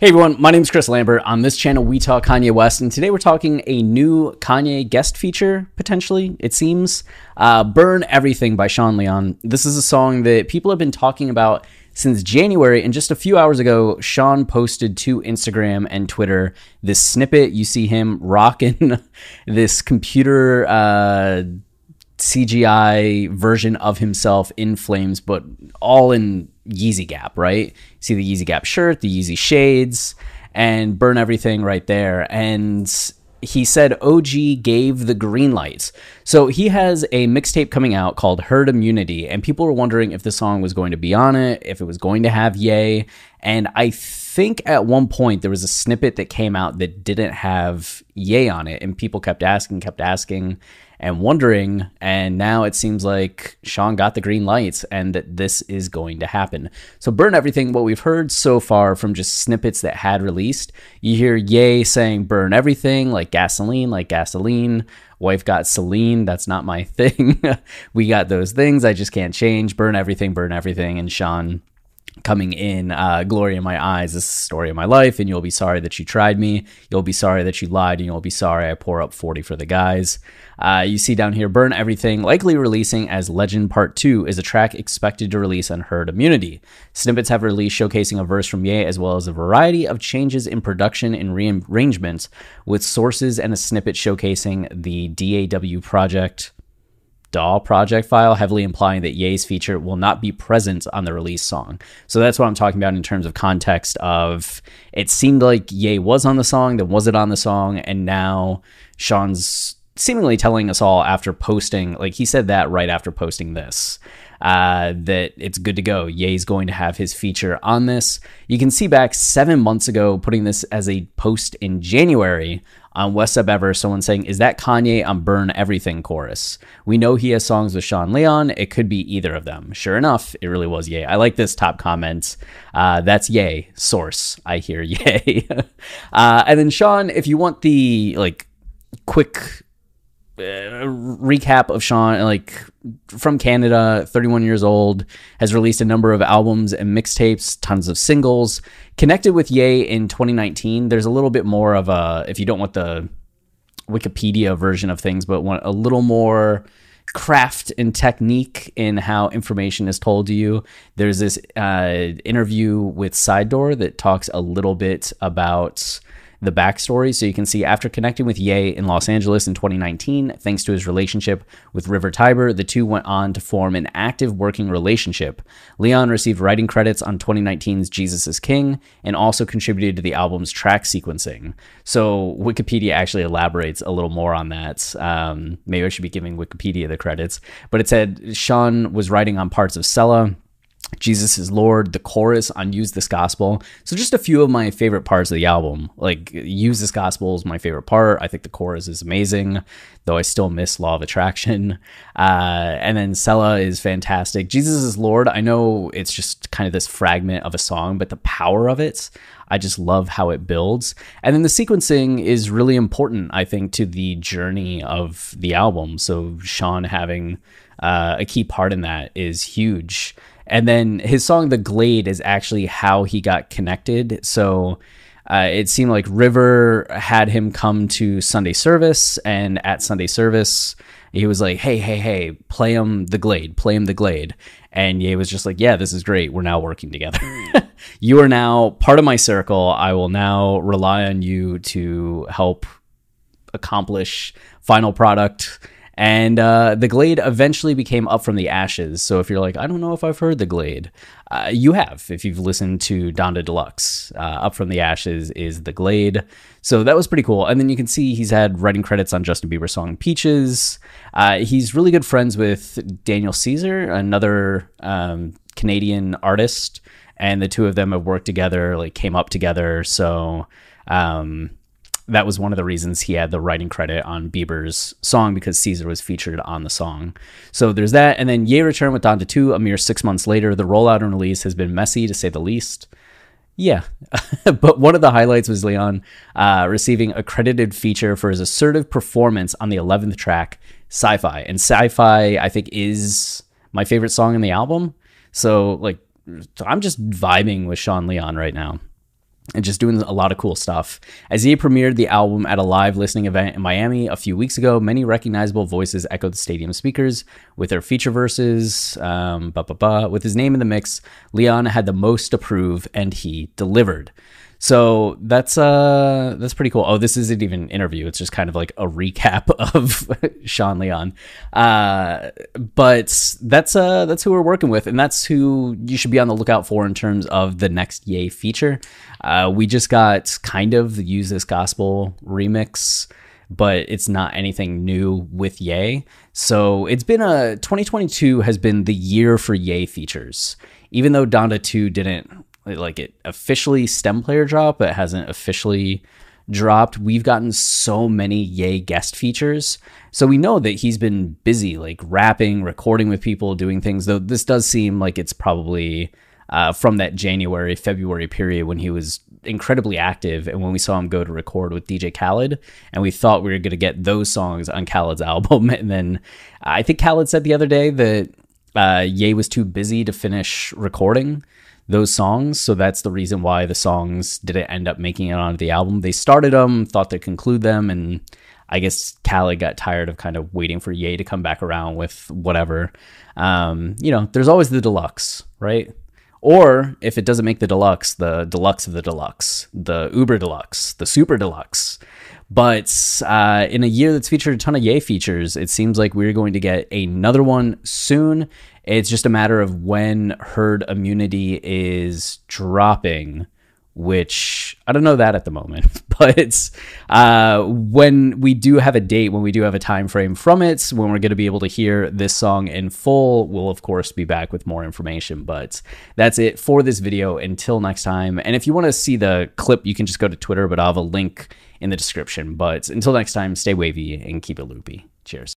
Hey everyone, my name is Chris Lambert. On this channel, we talk Kanye West, and today we're talking a new Kanye guest feature, potentially, it seems. Uh, Burn Everything by Sean Leon. This is a song that people have been talking about since January, and just a few hours ago, Sean posted to Instagram and Twitter this snippet. You see him rocking this computer. Uh, CGI version of himself in flames, but all in Yeezy Gap, right? See the Yeezy Gap shirt, the Yeezy shades, and burn everything right there. And he said OG gave the green light. So he has a mixtape coming out called Herd Immunity, and people were wondering if the song was going to be on it, if it was going to have Ye. And I think at one point there was a snippet that came out that didn't have Ye on it, and people kept asking, kept asking and wondering. And now it seems like Sean got the green lights and that this is going to happen. So, burn everything. What we've heard so far from just snippets that had released, you hear Ye saying burn everything, like gasoline, like gasoline. Wife got Celine. That's not my thing. we got those things. I just can't change. Burn everything, burn everything. And Sean coming in uh, glory in my eyes this is the story of my life and you'll be sorry that you tried me. You'll be sorry that you lied and you'll be sorry i pour up 40 for the guys. Uh, you see down here burn everything likely releasing as legend part 2 is a track expected to release on herd immunity snippets have released showcasing a verse from ye as well as a variety of changes in production and rearrangements with sources and a snippet showcasing the daw project DAW project file, heavily implying that Ye's feature will not be present on the release song. So that's what I'm talking about in terms of context of it seemed like Ye was on the song, then was it on the song, and now Sean's seemingly telling us all after posting, like he said that right after posting this, uh, that it's good to go. Ye's going to have his feature on this. You can see back seven months ago, putting this as a post in January on WestSubEver, someone saying, Is that Kanye on Burn Everything chorus? We know he has songs with Sean Leon. It could be either of them. Sure enough, it really was Ye. I like this top comment. Uh, that's Ye. Source. I hear Ye. uh, and then Sean, if you want the like quick uh, recap of Sean, like from Canada, 31 years old, has released a number of albums and mixtapes, tons of singles. Connected with Ye in 2019. There's a little bit more of a, if you don't want the Wikipedia version of things, but want a little more craft and technique in how information is told to you. There's this uh, interview with Side Door that talks a little bit about the backstory. So you can see after connecting with Ye in Los Angeles in 2019, thanks to his relationship with River Tiber, the two went on to form an active working relationship. Leon received writing credits on 2019's Jesus is King and also contributed to the album's track sequencing. So Wikipedia actually elaborates a little more on that. Um, maybe I should be giving Wikipedia the credits, but it said Sean was writing on parts of Selah Jesus is Lord, the chorus on Use This Gospel. So, just a few of my favorite parts of the album. Like, Use This Gospel is my favorite part. I think the chorus is amazing, though I still miss Law of Attraction. Uh, and then Selah is fantastic. Jesus is Lord, I know it's just kind of this fragment of a song, but the power of it, I just love how it builds. And then the sequencing is really important, I think, to the journey of the album. So, Sean having uh, a key part in that is huge. And then his song The Glade is actually how he got connected. So uh, it seemed like River had him come to Sunday service, and at Sunday service, he was like, "Hey, hey, hey, play him the Glade, play him the Glade," and Ye was just like, "Yeah, this is great. We're now working together. you are now part of my circle. I will now rely on you to help accomplish final product." And uh, the Glade eventually became Up from the Ashes. So if you're like, I don't know if I've heard the Glade, uh, you have if you've listened to Donda Deluxe. Uh, Up from the Ashes is the Glade. So that was pretty cool. And then you can see he's had writing credits on Justin Bieber's song Peaches. Uh, he's really good friends with Daniel Caesar, another um, Canadian artist. And the two of them have worked together, like came up together. So um, that was one of the reasons he had the writing credit on Bieber's song because Caesar was featured on the song. So there's that. And then Ye returned with Donda 2 a mere six months later. The rollout and release has been messy to say the least. Yeah, but one of the highlights was Leon uh, receiving a credited feature for his assertive performance on the 11th track, Sci Fi. And Sci Fi, I think, is my favorite song in the album. So, like, I'm just vibing with Sean Leon right now. And just doing a lot of cool stuff. As Ye premiered the album at a live listening event in Miami a few weeks ago, many recognizable voices echoed the stadium speakers with their feature verses. Um. With his name in the mix, Leon had the most to prove, and he delivered. So that's uh that's pretty cool. Oh, this isn't even an interview. It's just kind of like a recap of Sean Leon. Uh, but that's uh that's who we're working with, and that's who you should be on the lookout for in terms of the next Ye feature. Uh, we just got kind of the Use This Gospel remix but it's not anything new with Ye. So it's been a 2022 has been the year for Ye features. Even though Donda 2 didn't like it officially stem player drop, but hasn't officially dropped. We've gotten so many Ye guest features. So we know that he's been busy, like rapping, recording with people, doing things, though this does seem like it's probably uh, from that January, February period when he was incredibly active and when we saw him go to record with DJ Khaled and we thought we were going to get those songs on Khaled's album and then I think Khaled said the other day that uh, Ye was too busy to finish recording those songs. So that's the reason why the songs didn't end up making it onto the album. They started them, thought to conclude them, and I guess Khaled got tired of kind of waiting for Ye to come back around with whatever. Um, you know, there's always the deluxe, right? Or if it doesn't make the deluxe, the deluxe of the deluxe, the uber deluxe, the super deluxe. But uh, in a year that's featured a ton of Ye features, it seems like we're going to get another one soon. It's just a matter of when herd immunity is dropping, which I don't know that at the moment. But uh, when we do have a date, when we do have a time frame from it, when we're going to be able to hear this song in full, we'll of course be back with more information. But that's it for this video. Until next time. And if you want to see the clip, you can just go to Twitter, but I'll have a link in the description. But until next time, stay wavy and keep it loopy. Cheers.